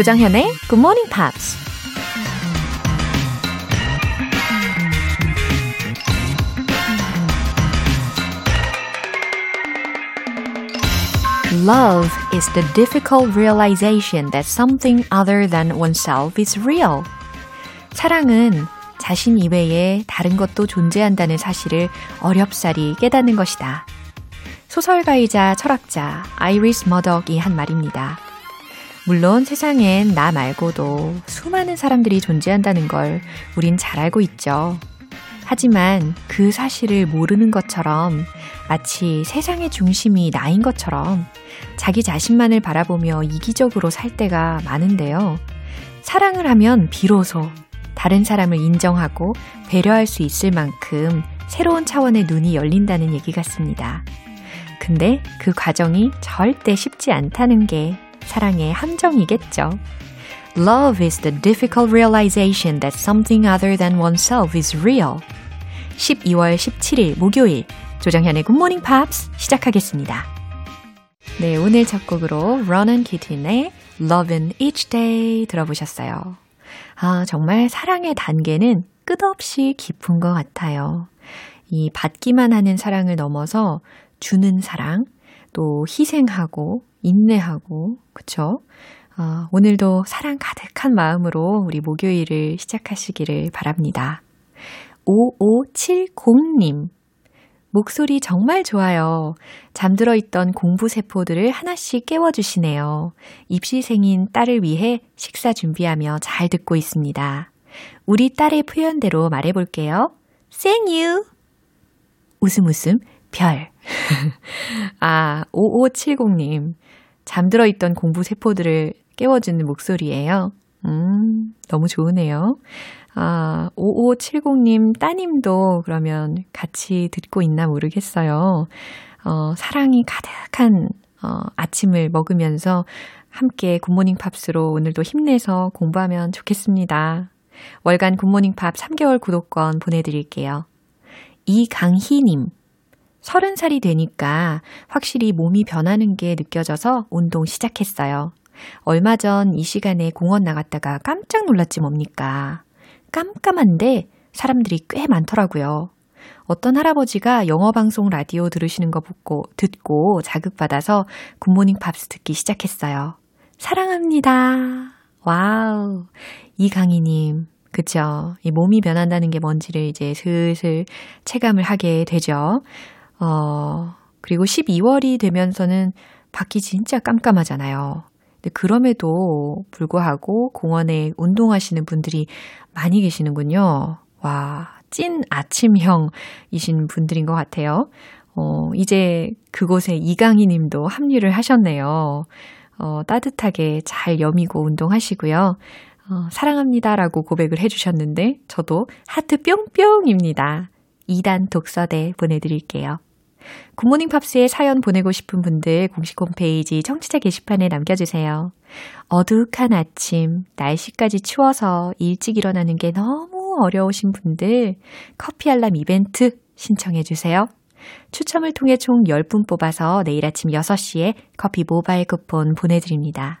조정현의 Good Morning Pops. Love is the difficult realization that something other than oneself is real. 사랑은 자신 이외에 다른 것도 존재한다는 사실을 어렵사리 깨닫는 것이다. 소설가이자 철학자 아이리스 머덕이 한 말입니다. 물론 세상엔 나 말고도 수많은 사람들이 존재한다는 걸 우린 잘 알고 있죠. 하지만 그 사실을 모르는 것처럼 마치 세상의 중심이 나인 것처럼 자기 자신만을 바라보며 이기적으로 살 때가 많은데요. 사랑을 하면 비로소 다른 사람을 인정하고 배려할 수 있을 만큼 새로운 차원의 눈이 열린다는 얘기 같습니다. 근데 그 과정이 절대 쉽지 않다는 게 사랑의 함정이겠죠. Love is the difficult realization that something other than oneself is real. 12월 17일 목요일 조정현의 Good Morning Pops 시작하겠습니다. 네, 오늘 첫 곡으로 Ronan Keating의 Lovin' Each Day 들어보셨어요. 아, 정말 사랑의 단계는 끝없이 깊은 것 같아요. 이 받기만 하는 사랑을 넘어서 주는 사랑, 또 희생하고 인내하고 그쵸? 어, 오늘도 사랑 가득한 마음으로 우리 목요일을 시작하시기를 바랍니다. 5570님. 목소리 정말 좋아요. 잠들어 있던 공부 세포들을 하나씩 깨워주시네요. 입시생인 딸을 위해 식사 준비하며 잘 듣고 있습니다. 우리 딸의 표현대로 말해볼게요. 생유! 웃음 웃음 별. 아, 5570님. 잠들어 있던 공부 세포들을 깨워주는 목소리예요. 음, 너무 좋으네요. 아, 5570님 따님도 그러면 같이 듣고 있나 모르겠어요. 어, 사랑이 가득한 어, 아침을 먹으면서 함께 굿모닝 팝스로 오늘도 힘내서 공부하면 좋겠습니다. 월간 굿모닝 팝 3개월 구독권 보내드릴게요. 이강희님, 서른 살이 되니까 확실히 몸이 변하는 게 느껴져서 운동 시작했어요. 얼마 전 이 시간에 공원 나갔다가 깜짝 놀랐지 뭡니까. 깜깜한데 사람들이 꽤 많더라고요. 어떤 할아버지가 영어 방송 라디오 들으시는 거 듣고, 듣고 자극받아서 굿모닝 팝스 듣기 시작했어요. 사랑합니다. Wow. 이강희님, 그쵸. 이 몸이 변한다는 게 뭔지를 이제 슬슬 체감을 하게 되죠. 어, 그리고 12월이 되면서는 밖이 진짜 깜깜하잖아요. 근데 그럼에도 불구하고 공원에 운동하시는 분들이 많이 계시는군요. 와, 찐 아침형이신 분들인 것 같아요. 어, 이제 그곳에 이강희 님도 합류를 하셨네요. 어, 따뜻하게 잘 여미고 운동하시고요. 어, 사랑합니다라고 고백을 해주셨는데, 저도 하트 뿅뿅입니다. 2단 독서대 보내드릴게요. 굿모닝 팝스에 사연 보내고 싶은 분들 공식 홈페이지 청취자 게시판에 남겨주세요. 어둑한 아침, 날씨까지 추워서 일찍 일어나는 게 너무 어려우신 분들 커피 알람 이벤트 신청해주세요. 추첨을 통해 총 10분 뽑아서 내일 아침 6시에 커피 모바일 쿠폰 보내드립니다.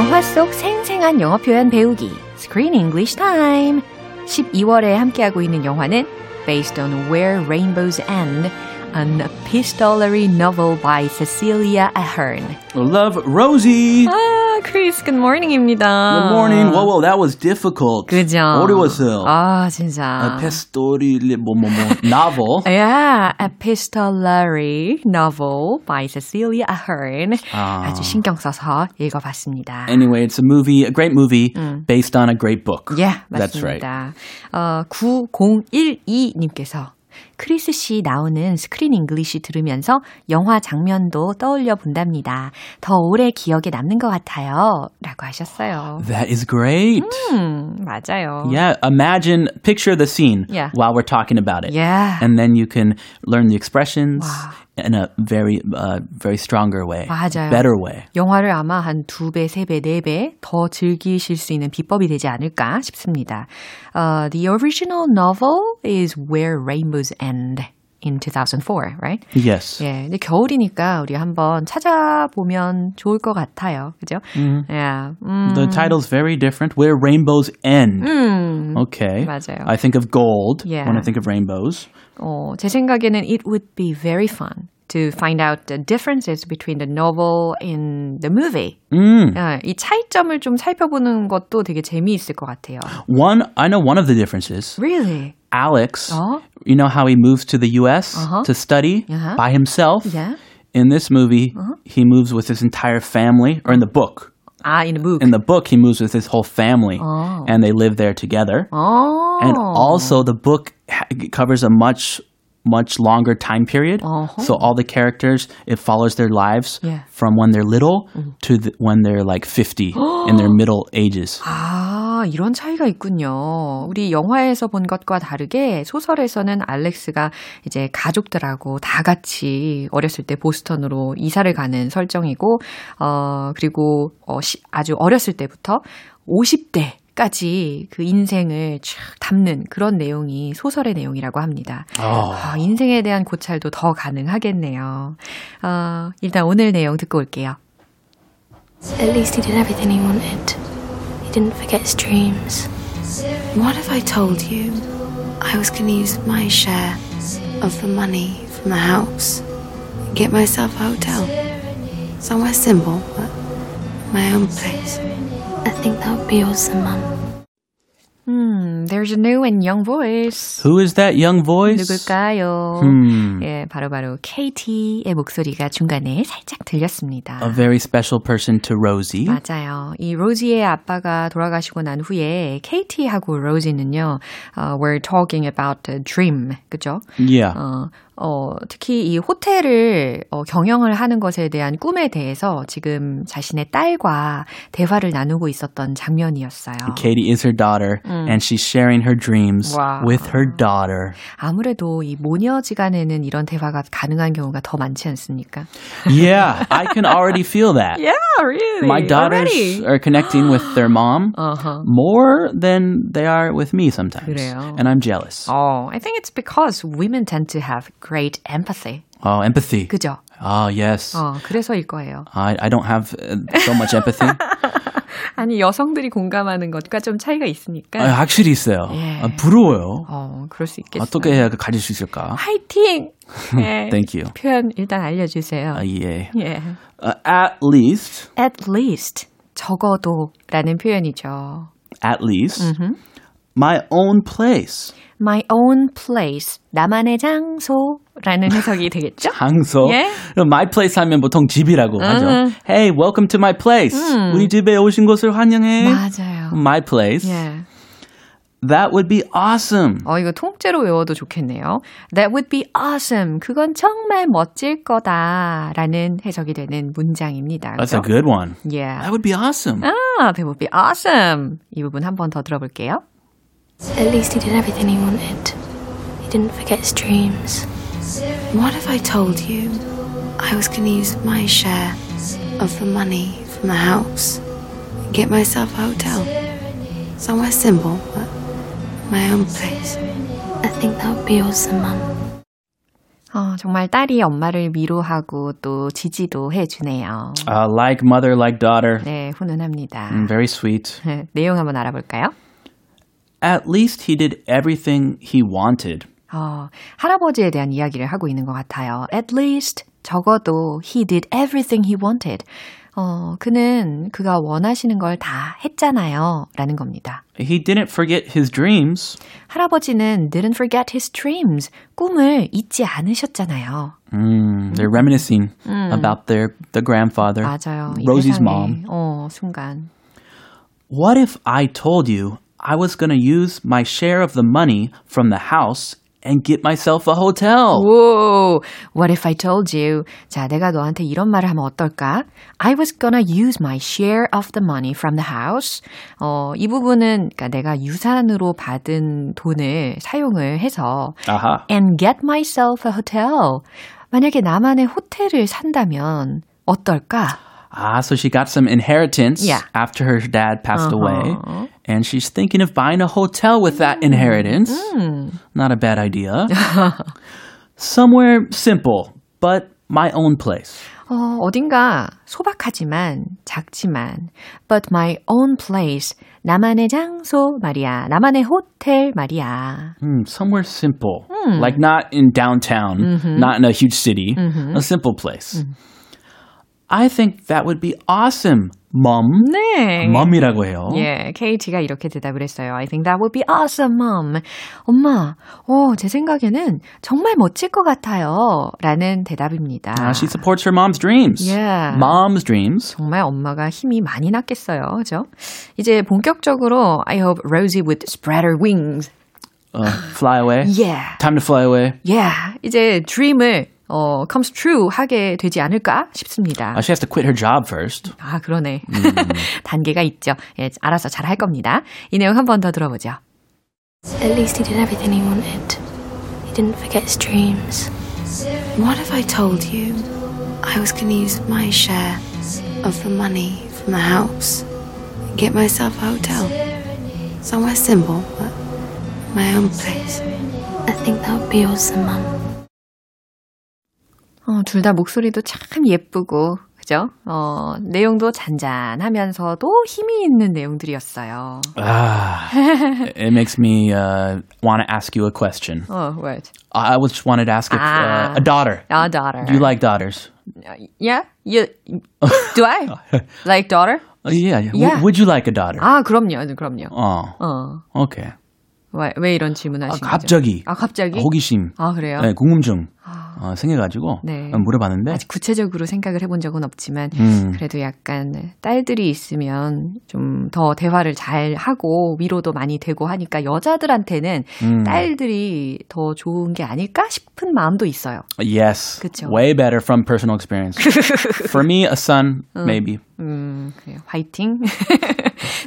영화 속 생생한 영어 표현 배우기 Screen English Time 12월에 함께하고 있는 영화는 Based on Where Rainbows End, an epistolary novel by Cecilia Ahern. Love Rosie. 아, 크리스, good morning입니다. Good morning. Whoa, whoa, that was difficult. 그죠? 어려웠어요. 아, 진짜. Epistory, 뭐, 뭐, 뭐, novel. Yeah, epistolary novel by Cecilia Ahern. 아. 아주 신경 써서 읽어봤습니다. Anyway, it's a movie, a great movie based on a great book. 예, That's right. 맞습니다. 어, 9012님께서 크리스 씨 나오는 스크린 잉글리시 들으면서 영화 장면도 떠올려 본답니다. 더 오래 기억에 남는 것 같아요. 라고 하셨어요. That is great. 음, 맞아요. Yeah, imagine, picture the scene Yeah. while we're talking about it. Yeah. And then you can learn the expressions Wow. in a very, uh, very stronger way. 맞아요. Better way. 영화를 아마 한 두 배, 세 배, 네 배 더 즐기실 수 있는 비법이 되지 않을까 싶습니다. Uh, the original novel is Where Rainbows End in 2004, right? Yes. 예, 근데 겨울이니까 우리 한번 찾아보면 좋을 것 같아요. 그죠? 예, 음, The title's very different. Where rainbows end. 음, Okay. 맞아요. I think of gold Yeah. when I think of rainbows. 어, 제 생각에는 it would be very fun to find out the differences between the novel and the movie. Mm. 예, 이 차이점을 좀 살펴보는 것도 되게 재미있을 것 같아요. One, I know one of the differences. Really? Alex, oh. you know how he moves to the U.S. Uh-huh. to study uh-huh. by himself. Yeah. In this movie, uh-huh. he moves with his entire family, or in the book. Ah, in the book. In the book, he moves with his whole family, oh. and they live there together. Oh. And also, the book covers a much much longer time period. Uh-huh. So all the characters, it follows their lives yeah. from when they're little mm. to the, when they're like 50 in their middle ages. Ah. 아, 이런 차이가 있군요. 우리 영화에서 본 것과 다르게 소설에서는 알렉스가 이제 가족들하고 다 같이 어렸을 때 보스턴으로 이사를 가는 설정이고, 어, 그리고 어, 시, 아주 어렸을 때부터 50대 까지 그 인생을 쫙 담는 그런 내용이 소설의 내용이라고 합니다. Oh. 아, 인생에 대한 고찰도 더 가능하겠네요. 어, 일단 오늘 내용 듣고 올게요. At least he did everything he wanted. Didn't forget his dreams. What if I told you I was going to use my share of the money from the house and get myself a hotel? Somewhere simple, but my own place. I think that would be awesome, Mum. Hmm, there's a new and young voice. Who is that young voice? 누굴까요? Hmm. 예, 바로 바로 KT의 목소리가 중간에 살짝 들렸습니다. A very special person to Rosie. 맞아요. 이 로지의 아빠가 돌아가시고 난 후에 KT하고 로지는요, 어, we're talking about a dream, 그죠? Yeah. 어, 어, 특히 이 호텔을 어, 경영을 하는 것에 대한 꿈에 대해서 지금 자신의 딸과 대화를 나누고 있었던 장면이었어요. Katie is her daughter, and she's sharing her dreams Wow. with her daughter. 아무래도 이 모녀지간에는 이런 대화가 가능한 경우가 더 많지 않습니까? Yeah, I can already feel that. Yeah, really. My daughters already. are connecting with their mom Uh-huh. more than they are with me sometimes. 그래요. And I'm jealous. Oh, I think it's because women tend to have great empathy. Oh, empathy. 그죠? Oh, yes. 어, 그래서일 거예요. I, I don't have uh, so much empathy. 아니, 여성들이 공감하는 것과 좀 차이가 있으니까. 아, 확실히 있어요. 예. 아, 부러워요. 어, 그럴 수 있겠어요. 어떻게 해야 가질 수 있을까? 화이팅! 네. Thank you. 표현 일단 알려주세요. 아, 예. 예. Uh, at least, At least. 적어도 라는 표현이죠. at least, my own place. My own place. 나만의 장소라는 해석이 되겠죠? 장소. 예? My place 하면 보통 집이라고 하죠. Hey, welcome to my place. 우리 집에 오신 것을 환영해. 맞아요. My place. 예. That would be awesome. 어, 이거 통째로 외워도 좋겠네요. That would be awesome. 그건 정말 멋질 거다. 라는 해석이 되는 문장입니다. That's a 그죠? good one. Yeah. That would be awesome. 아, that would be awesome. 이 부분 한 번 더 들어볼게요. At least he did everything he wanted. He didn't forget his dreams. What if I told you I was going to use my share of the money from the house and get myself a hotel? Somewhere simple, but my own place. I think that would be awesome, Mum. 어, 정말 딸이 엄마를 위로하고 또 지지도 해주네요. Uh, like mother, like daughter. 네, 훈훈합니다. Mm, Very sweet. 내용 한번 알아볼까요? At least he did everything he wanted. 어, 할아버지에 대한 이야기를 하고 있는 것 같아요. At least 적어도 he did everything he wanted. 어, 그는 그가 원하시는 걸 다 했잖아요. 라는 겁니다. He didn't forget his dreams. 할아버지는 didn't forget his dreams. 꿈을 잊지 않으셨잖아요. Mm, they're reminiscing about their the grandfather, 맞아요. 이 Rosie's 세상에, mom. 어, 순간. What if I told you I was going to use my share of the money from the house and get myself a hotel? Whoa, what if I told you? 자, 내가 너한테 이런 말을 하면 어떨까? I was gonna use my share of the money from the house. 어, 이 부분은 그러니까 내가 유산으로 받은 돈을 사용을 해서 Aha. and get myself a hotel. 만약에 나만의 호텔을 산다면 어떨까? Ah, so she got some inheritance Yeah. after her dad passed away. And she's thinking of buying a hotel with that inheritance. Not a bad idea. Somewhere simple, but my own place. 어, 어딘가 소박하지만 작지만 but my own place 나만의 장소 말이야. 나만의 호텔 말이야. Hmm, somewhere simple. Like not in downtown, not in a huge city, a simple place. I think that would be awesome, mom. 네. mom이라고 해요. 예, KT가 이렇게 대답을 했어요. I think that would be awesome, mom. 엄마, 어, 제 생각에는 정말 멋질 것 같아요. 라는 대답입니다. Uh, she supports her mom's dreams. Yeah. Mom's dreams. 정말 엄마가 힘이 많이 났겠어요. 그죠? 이제 본격적으로 I hope Rosie would spread her wings. Uh, fly away. Yeah. Time to fly away. Yeah. 이제 dream을 어, comes true 하게 되지 않을까 싶습니다. Uh, she has to quit her job first. 아, 그러네. 단계가 있죠. 예, 알아서 잘 할 겁니다. 이 내용 한 번 더 들어보죠. At least he did everything he wanted. He didn't forget his dreams. What if I told you I was going to use my share of the money from the house and get myself a hotel? Somewhere simple, but my own place. I think that would be awesome, Mum. 어, 둘 다 목소리도 참 예쁘고, 그죠? 어, 내용도 잔잔하면서도 힘이 있는 내용들이었어요. Ah, it makes me uh, want to ask you a question. 어, what? I was just wanted to ask if Ah. uh, a daughter. A daughter. Do you like daughters? Yeah? You, do I? like daughter? Uh, yeah. W- Yeah. would you like a daughter? 아, 그럼요. 그럼요. 어, 어. okay. 왜, 왜 이런 질문 아, 하신 거죠? 갑자기 아, 갑자기? 호기심, 아, 그래요? 네, 궁금증 어, 생겨가지고 네. 어, 물어봤는데 아직 구체적으로 생각을 해본 적은 없지만 음. 그래도 약간 딸들이 있으면 좀 더 대화를 잘 하고 위로도 많이 되고 하니까 여자들한테는 음. 딸들이 더 좋은 게 아닐까 싶은 마음도 있어요. Yes, 그쵸. way better from personal experience. For me, a son, maybe. 음, 그래요. 화이팅.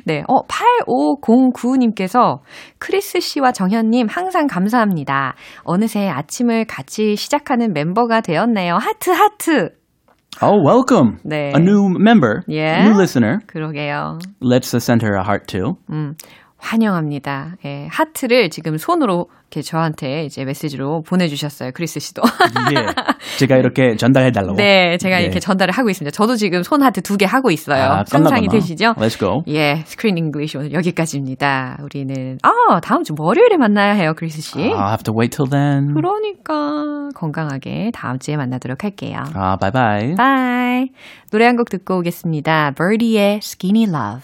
네. 어, 8509님께서 크리스 씨와 정현님 항상 감사합니다. 어느새 아침을 같이 시작하는 멤버가 되었네요. 하트, 하트. Oh, welcome. 네. A new member, Yeah. a new listener. 그러게요. Let's uh, send her a heart too. 음, 환영합니다. 예, 하트를 지금 손으로 이렇게 저한테 이제 메시지로 보내주셨어요. 크리스 씨도. 예. 제가 이렇게 전달해달라고. 네, 제가 네. 이렇게 전달을 하고 있습니다. 저도 지금 손 하트 두 개 하고 있어요. 아, 상상이. 되시죠? Let's go. 예, Screen English 오늘 여기까지입니다. 우리는 아 다음 주 월요일에 만나야 해요, 크리스 씨. I'll have to wait till then. 그러니까 건강하게 다음 주에 만나도록 할게요. 아, bye bye. Bye. 노래 한 곡 듣고 오겠습니다. Birdy의 Skinny Love.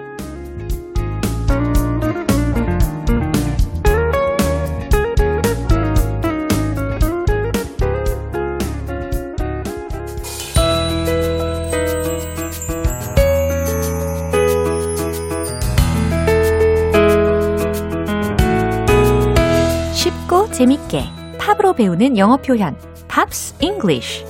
재밌게 팝으로 배우는 영어 표현 Pops English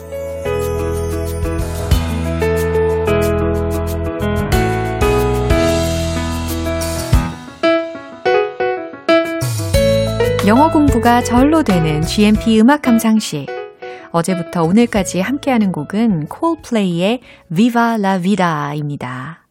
영어 공부가 절로 되는 GMP 음악 감상실 어제부터 오늘까지 함께하는 곡은 콜플레이의 Viva la Vida입니다.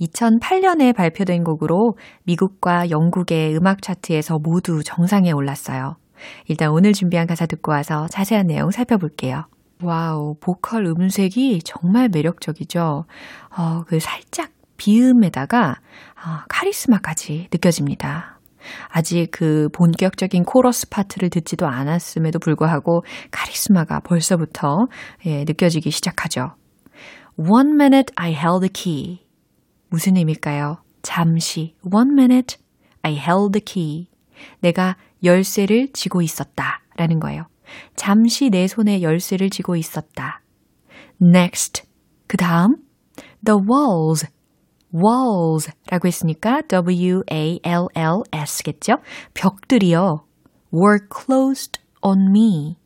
2008년에 발표된 곡으로 미국과 영국의 음악 차트에서 모두 정상에 올랐어요. 일단 오늘 준비한 가사 듣고 와서 자세한 내용 살펴볼게요. Wow, 보컬 음색이 정말 매력적이죠. 어, 그 살짝 비음에다가 어, 카리스마까지 느껴집니다. 아직 그 본격적인 코러스 파트를 듣지도 않았음에도 불구하고 카리스마가 벌써부터 예, 느껴지기 시작하죠. One minute I held the key. 무슨 의미일까요? 잠시. One minute I held the key. 내가 열쇠를 쥐고 있었다. 라는 거예요. 잠시 내 손에 열쇠를 쥐고 있었다. Next. 그 다음. The walls. walls 라고 했으니까 W-A-L-L-S겠죠? 벽들이요. were closed on me.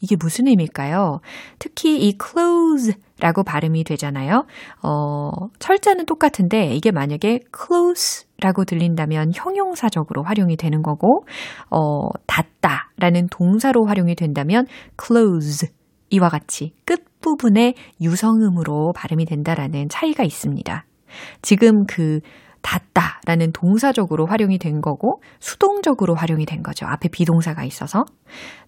이게 무슨 의미일까요? 특히 이 close 라고 발음이 되잖아요. 어, 철자는 똑같은데 이게 만약에 close 라고 들린다면 형용사적으로 활용이 되는 거고, 어, 닫다 라는 동사로 활용이 된다면 close 이와 같이 끝부분에 유성음으로 발음이 된다라는 차이가 있습니다. 지금 그 닫다 라는 동사적으로 활용이 된 거고 수동적으로 활용이 된 거죠. 앞에 비동사가 있어서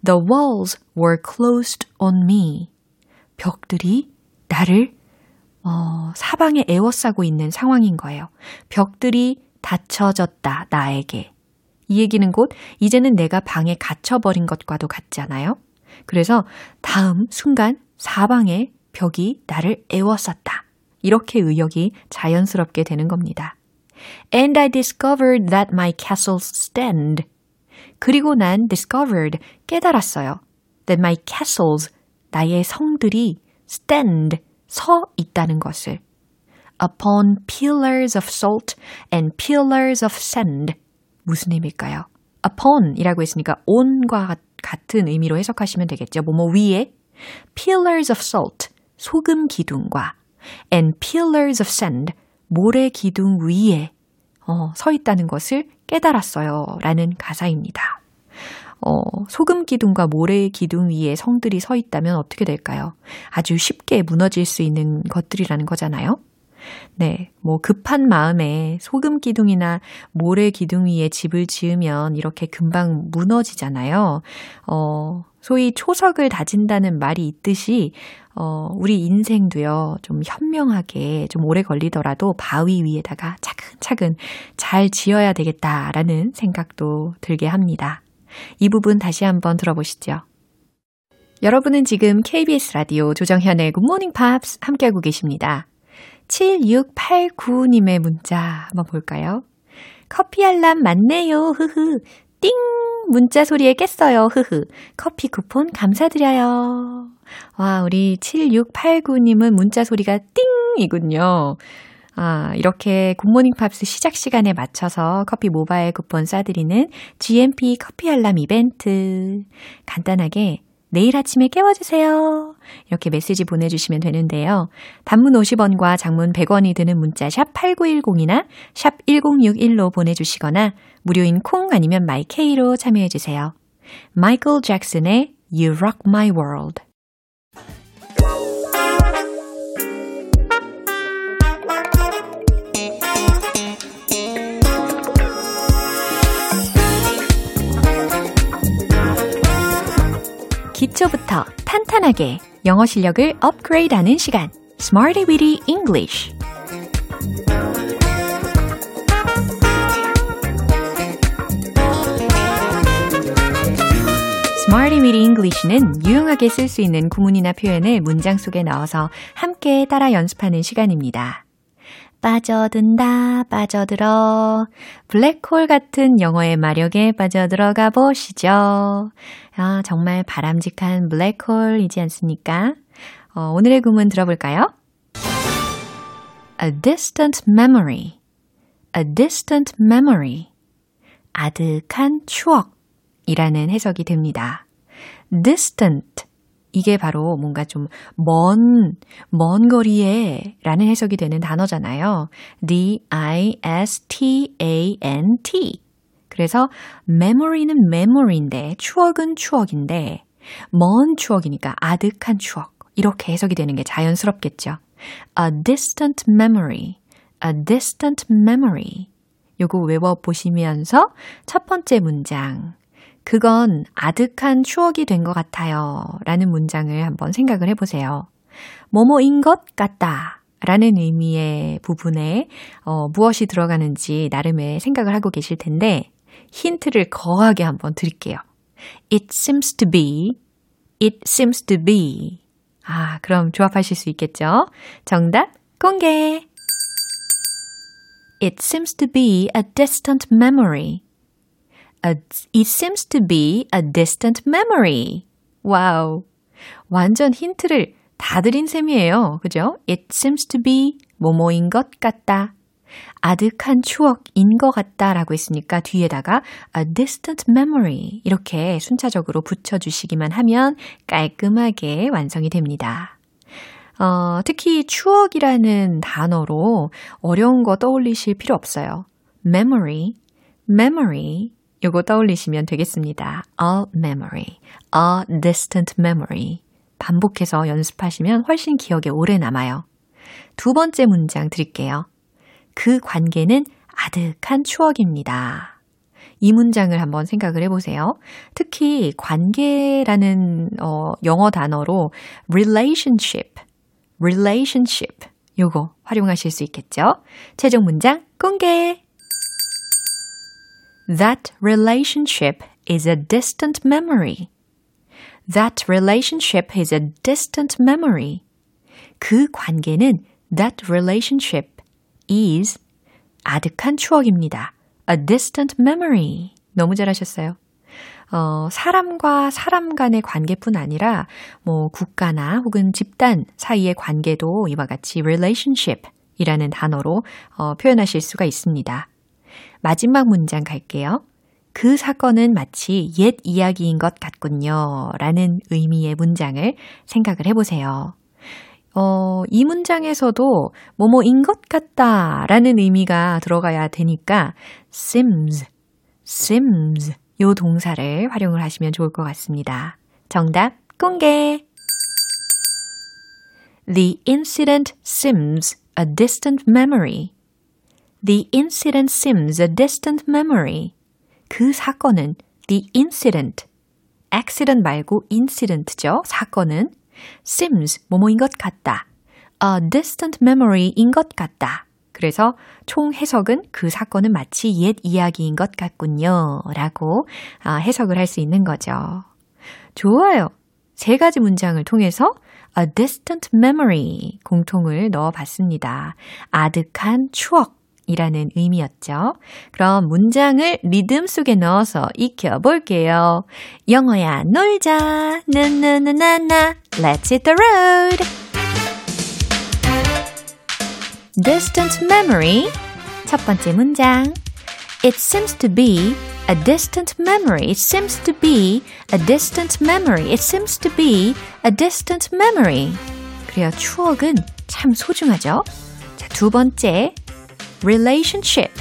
The walls were closed on me. 벽들이 나를 어, 사방에 에워싸고 있는 상황인 거예요. 벽들이 닫혀졌다 나에게. 이 얘기는 곧 이제는 내가 방에 갇혀버린 것과도 같지 않아요? 그래서 다음 순간 사방에 벽이 나를 에워쌌다. 이렇게 의역이 자연스럽게 되는 겁니다. And I discovered that my castles stand. 그리고 난 discovered, 깨달았어요. That my castles, 나의 성들이 stand, 서 있다는 것을. Upon pillars of salt and pillars of sand. 무슨 의미일까요? upon 이라고 했으니까 on과 같은 의미로 해석하시면 되겠죠. 뭐뭐 위에 pillars of salt, 소금 기둥과 and pillars of sand, 모래 기둥 위에 어, 서 있다는 것을 깨달았어요. 라는 가사입니다. 어, 소금 기둥과 모래 기둥 위에 성들이 서 있다면 어떻게 될까요? 아주 쉽게 무너질 수 있는 것들이라는 거잖아요. 네, 뭐 급한 마음에 소금 기둥이나 모래 기둥 위에 집을 지으면 이렇게 금방 무너지잖아요. 어, 소위 초석을 다진다는 말이 있듯이 어, 우리 인생도요, 좀 현명하게, 좀 오래 걸리더라도 바위 위에다가 차근차근 잘 지어야 되겠다라는 생각도 들게 합니다. 이 부분 다시 한번 들어보시죠. 여러분은 지금 KBS 라디오 조정현의 굿모닝 팝스 함께하고 계십니다. 7689님의 문자 한번 볼까요? 커피 알람 맞네요. 흐흐. 띵! 문자 소리에 깼어요. 흐흐. 커피 쿠폰 감사드려요. 와, 우리 7689님은 문자 소리가 띵이군요. 아, 이렇게 굿모닝 팝스 시작 시간에 맞춰서 커피 모바일 쿠폰 쏴드리는 GMP 커피 알람 이벤트. 간단하게 내일 아침에 깨워주세요. 이렇게 메시지 보내주시면 되는데요. 단문 50원과 장문 100원이 드는 문자 샵 8910이나 샵 1061로 보내주시거나 무료인 콩 아니면 마이케이로 참여해주세요. 마이클 잭슨의 You Rock My World 기초부터 탄탄하게 영어 실력을 업그레이드하는 시간 Smarty Weedy English Smarty Weedy English는 유용하게 쓸 수 있는 구문이나 표현을 문장 속에 넣어서 함께 따라 연습하는 시간입니다. 빠져든다, 빠져들어. 블랙홀 같은 영어의 마력에 빠져들어가 보시죠. 아, 정말 바람직한 블랙홀이지 않습니까? 어, 오늘의 구문 들어볼까요? A distant memory. A distant memory. 아득한 추억이라는 해석이 됩니다. distant. 이게 바로 뭔가 좀 먼, 먼 거리에 라는 해석이 되는 단어잖아요. D-I-S-T-A-N-T. 그래서 memory는 memory인데, 추억은 추억인데, 먼 추억이니까 아득한 추억. 이렇게 해석이 되는 게 자연스럽겠죠. A distant memory. A distant memory. 요거 외워보시면서 첫 번째 문장. 그건 아득한 추억이 된 것 같아요. 라는 문장을 한번 생각을 해보세요. 뭐뭐인 것 같다. 라는 의미의 부분에 어, 무엇이 들어가는지 나름의 생각을 하고 계실 텐데 힌트를 거하게 한번 드릴게요. It seems to be, it seems to be. 아, 그럼 조합하실 수 있겠죠? 정답 공개! It seems to be a distant memory. A, it seems to be a distant memory. 와우. 완전 힌트를 다 드린 셈이에요. 그죠? It seems to be 뭐뭐인 것 같다. 아득한 추억인 것 같다 라고 했으니까 뒤에다가 a distant memory 이렇게 순차적으로 붙여주시기만 하면 깔끔하게 완성이 됩니다. 어, 특히 추억이라는 단어로 어려운 거 떠올리실 필요 없어요. memory, memory 요거 떠올리시면 되겠습니다. a memory, a distant memory 반복해서 연습하시면 훨씬 기억에 오래 남아요. 두 번째 문장 드릴게요. 그 관계는 아득한 추억입니다. 이 문장을 한번 생각을 해보세요. 특히 관계라는 어, 영어 단어로 relationship, relationship 요거 활용하실 수 있겠죠? 최종 문장 공개. That relationship is a distant memory. That relationship is a distant memory. 그 관계는 that relationship is 아득한 추억입니다. A distant memory. 너무 잘하셨어요. 어, 사람과 사람 간의 관계뿐 아니라 뭐 국가나 혹은 집단 사이의 관계도 이와 같이 relationship 이라는 단어로 어, 표현하실 수가 있습니다. 마지막 문장 갈게요. 그 사건은 마치 옛 이야기인 것 같군요. 라는 의미의 문장을 생각을 해보세요. 어, 이 문장에서도 뭐뭐인 것 같다 라는 의미가 들어가야 되니까 seems, seems 요 동사를 활용을 하시면 좋을 것 같습니다. 정답 공개! The incident seems a distant memory. The incident seems a distant memory. 그 사건은 the incident, accident 말고 incident죠. 사건은 seems 뭐뭐인 것 같다. a distant memory인 것 같다. 그래서 총 해석은 그 사건은 마치 옛 이야기인 것 같군요. 라고 해석을 할 수 있는 거죠. 좋아요. 세 가지 문장을 통해서 a distant memory 공통을 넣어 봤습니다. 아득한 추억. 이라는 의미였죠. 그럼 문장을 리듬 속에 넣어서 익혀 볼게요. 영어야 놀자 나나나나나 Let's hit the road Distant memory 첫 번째 문장 It seems to be a distant memory. It seems to be a distant memory. It seems to be a distant memory. 그래요. 추억은 참 소중하죠. 자, 두 번째 relationship.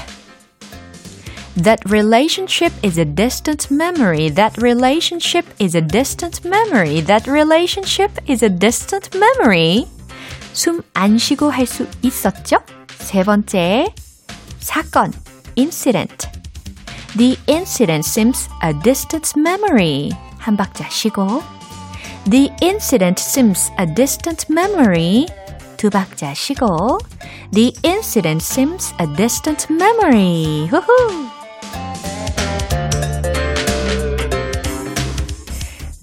That relationship is a distant memory. That relationship is a distant memory. That relationship is a distant memory. 숨 안 쉬고 할 수 있었죠? 세 번째, 사건, incident. The incident seems a distant memory. 한 박자 쉬고. The incident seems a distant memory. 두 박자 쉬고 The incident seems a distant memory. 후후.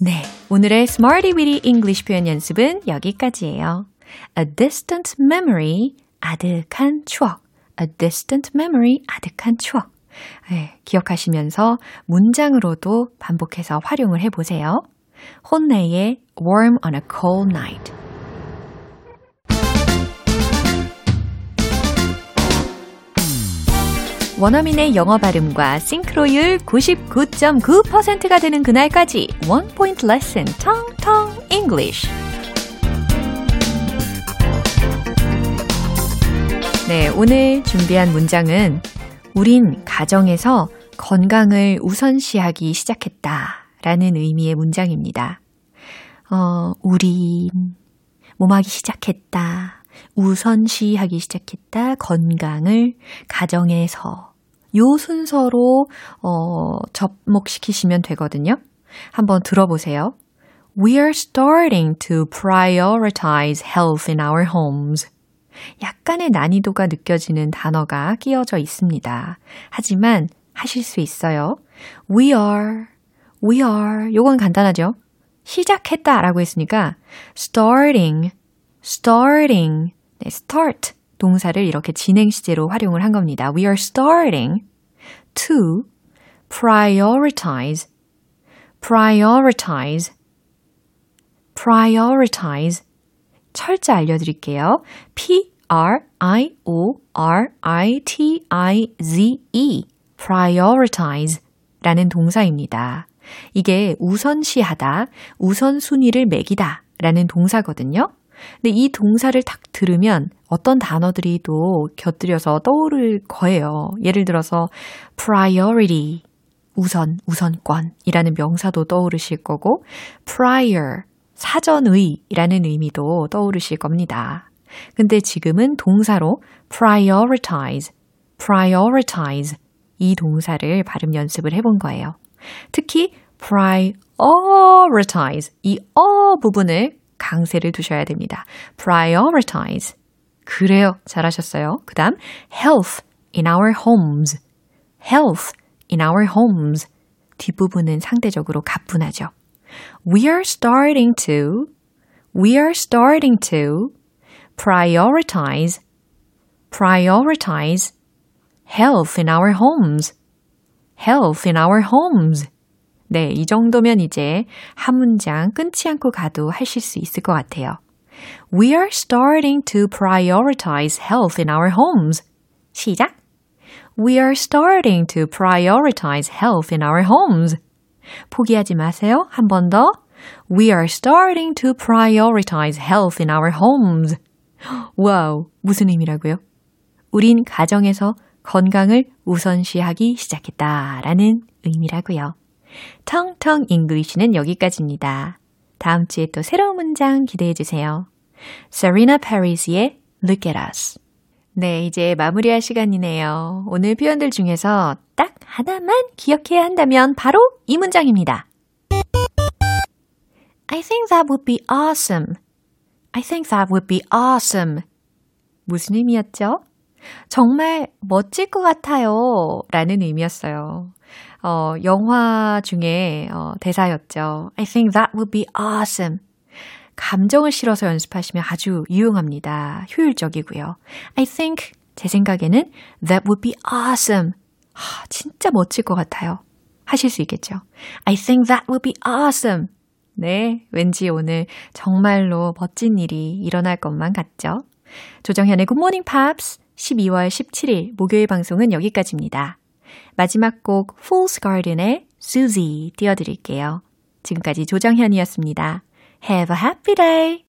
네, 오늘의 Smarty Weedy English 표현 연습은 여기까지예요. A distant memory, 아득한 추억. A distant memory, 아득한 추억. 네, 기억하시면서 문장으로도 반복해서 활용을 해보세요. 혼내의 Warm on a Cold Night. 원어민의 영어 발음과 싱크로율 99.9%가 되는 그날까지 원 포인트 레슨 텅텅 English. 네, 오늘 준비한 문장은 우린 가정에서 건강을 우선시하기 시작했다 라는 의미의 문장입니다. 어, 우린 몸하기 시작했다. 우선시하기 시작했다. 건강을 가정에서 요 순서로 어, 접목시키시면 되거든요. 한번 들어보세요. We are starting to prioritize health in our homes. 약간의 난이도가 느껴지는 단어가 끼어져 있습니다. 하지만 하실 수 있어요. We are, we are. 요건 간단하죠? 시작했다 라고 했으니까 starting, starting. 네, start 동사를 이렇게 진행 시제로 활용을 한 겁니다. We are starting to prioritize, prioritize, prioritize. 철자 알려드릴게요. P-R-I-O-R-I-T-I-Z-E. prioritize 라는 동사입니다. 이게 우선시하다, 우선순위를 매기다 라는 동사거든요. 근데 이 동사를 딱 들으면 어떤 단어들이 또 곁들여서 떠오를 거예요. 예를 들어서 priority, 우선, 우선권이라는 명사도 떠오르실 거고 prior, 사전의라는 의미도 떠오르실 겁니다. 근데 지금은 동사로 prioritize, prioritize 이 동사를 발음 연습을 해본 거예요. 특히 prioritize 이 어 부분을 강세를 두셔야 됩니다. prioritize. 그래요. 잘하셨어요. 그 다음 health in our homes. health in our homes. 뒷부분은 상대적으로 가뿐하죠. We are starting to, we are starting to prioritize, prioritize health in our homes. health in our homes. 네, 이 정도면 이제 한 문장 끊지 않고 가도 하실 수 있을 것 같아요. We are starting to prioritize health in our homes. 시작. We are starting to prioritize health in our homes. 포기하지 마세요. 한 번 더. We are starting to prioritize health in our homes. 와우, 무슨 의미라고요? 우린 가정에서 건강을 우선시하기 시작했다라는 의미라고요. 텅텅 잉글리시는 여기까지입니다. 다음 주에 또 새로운 문장 기대해 주세요. Serena Paris의 Look at Us. 네, 이제 마무리할 시간이네요. 오늘 표현들 중에서 딱 하나만 기억해야 한다면 바로 이 문장입니다. I think that would be awesome. I think that would be awesome. 무슨 의미였죠? 정말 멋질 것 같아요. 라는 의미였어요. 어, 영화 중에 어, 대사였죠. I think that would be awesome. 감정을 실어서 연습하시면 아주 유용합니다. 효율적이고요. I think 제 생각에는 that would be awesome. 하, 진짜 멋질 것 같아요. 하실 수 있겠죠. I think that would be awesome. 네, 왠지 오늘 정말로 멋진 일이 일어날 것만 같죠. 조정현의 Good Morning Pops 12월 17일 목요일 방송은 여기까지입니다. 마지막 곡 Fool's Garden의 Susie 띄워드릴게요. 지금까지 조정현이었습니다. Have a happy day!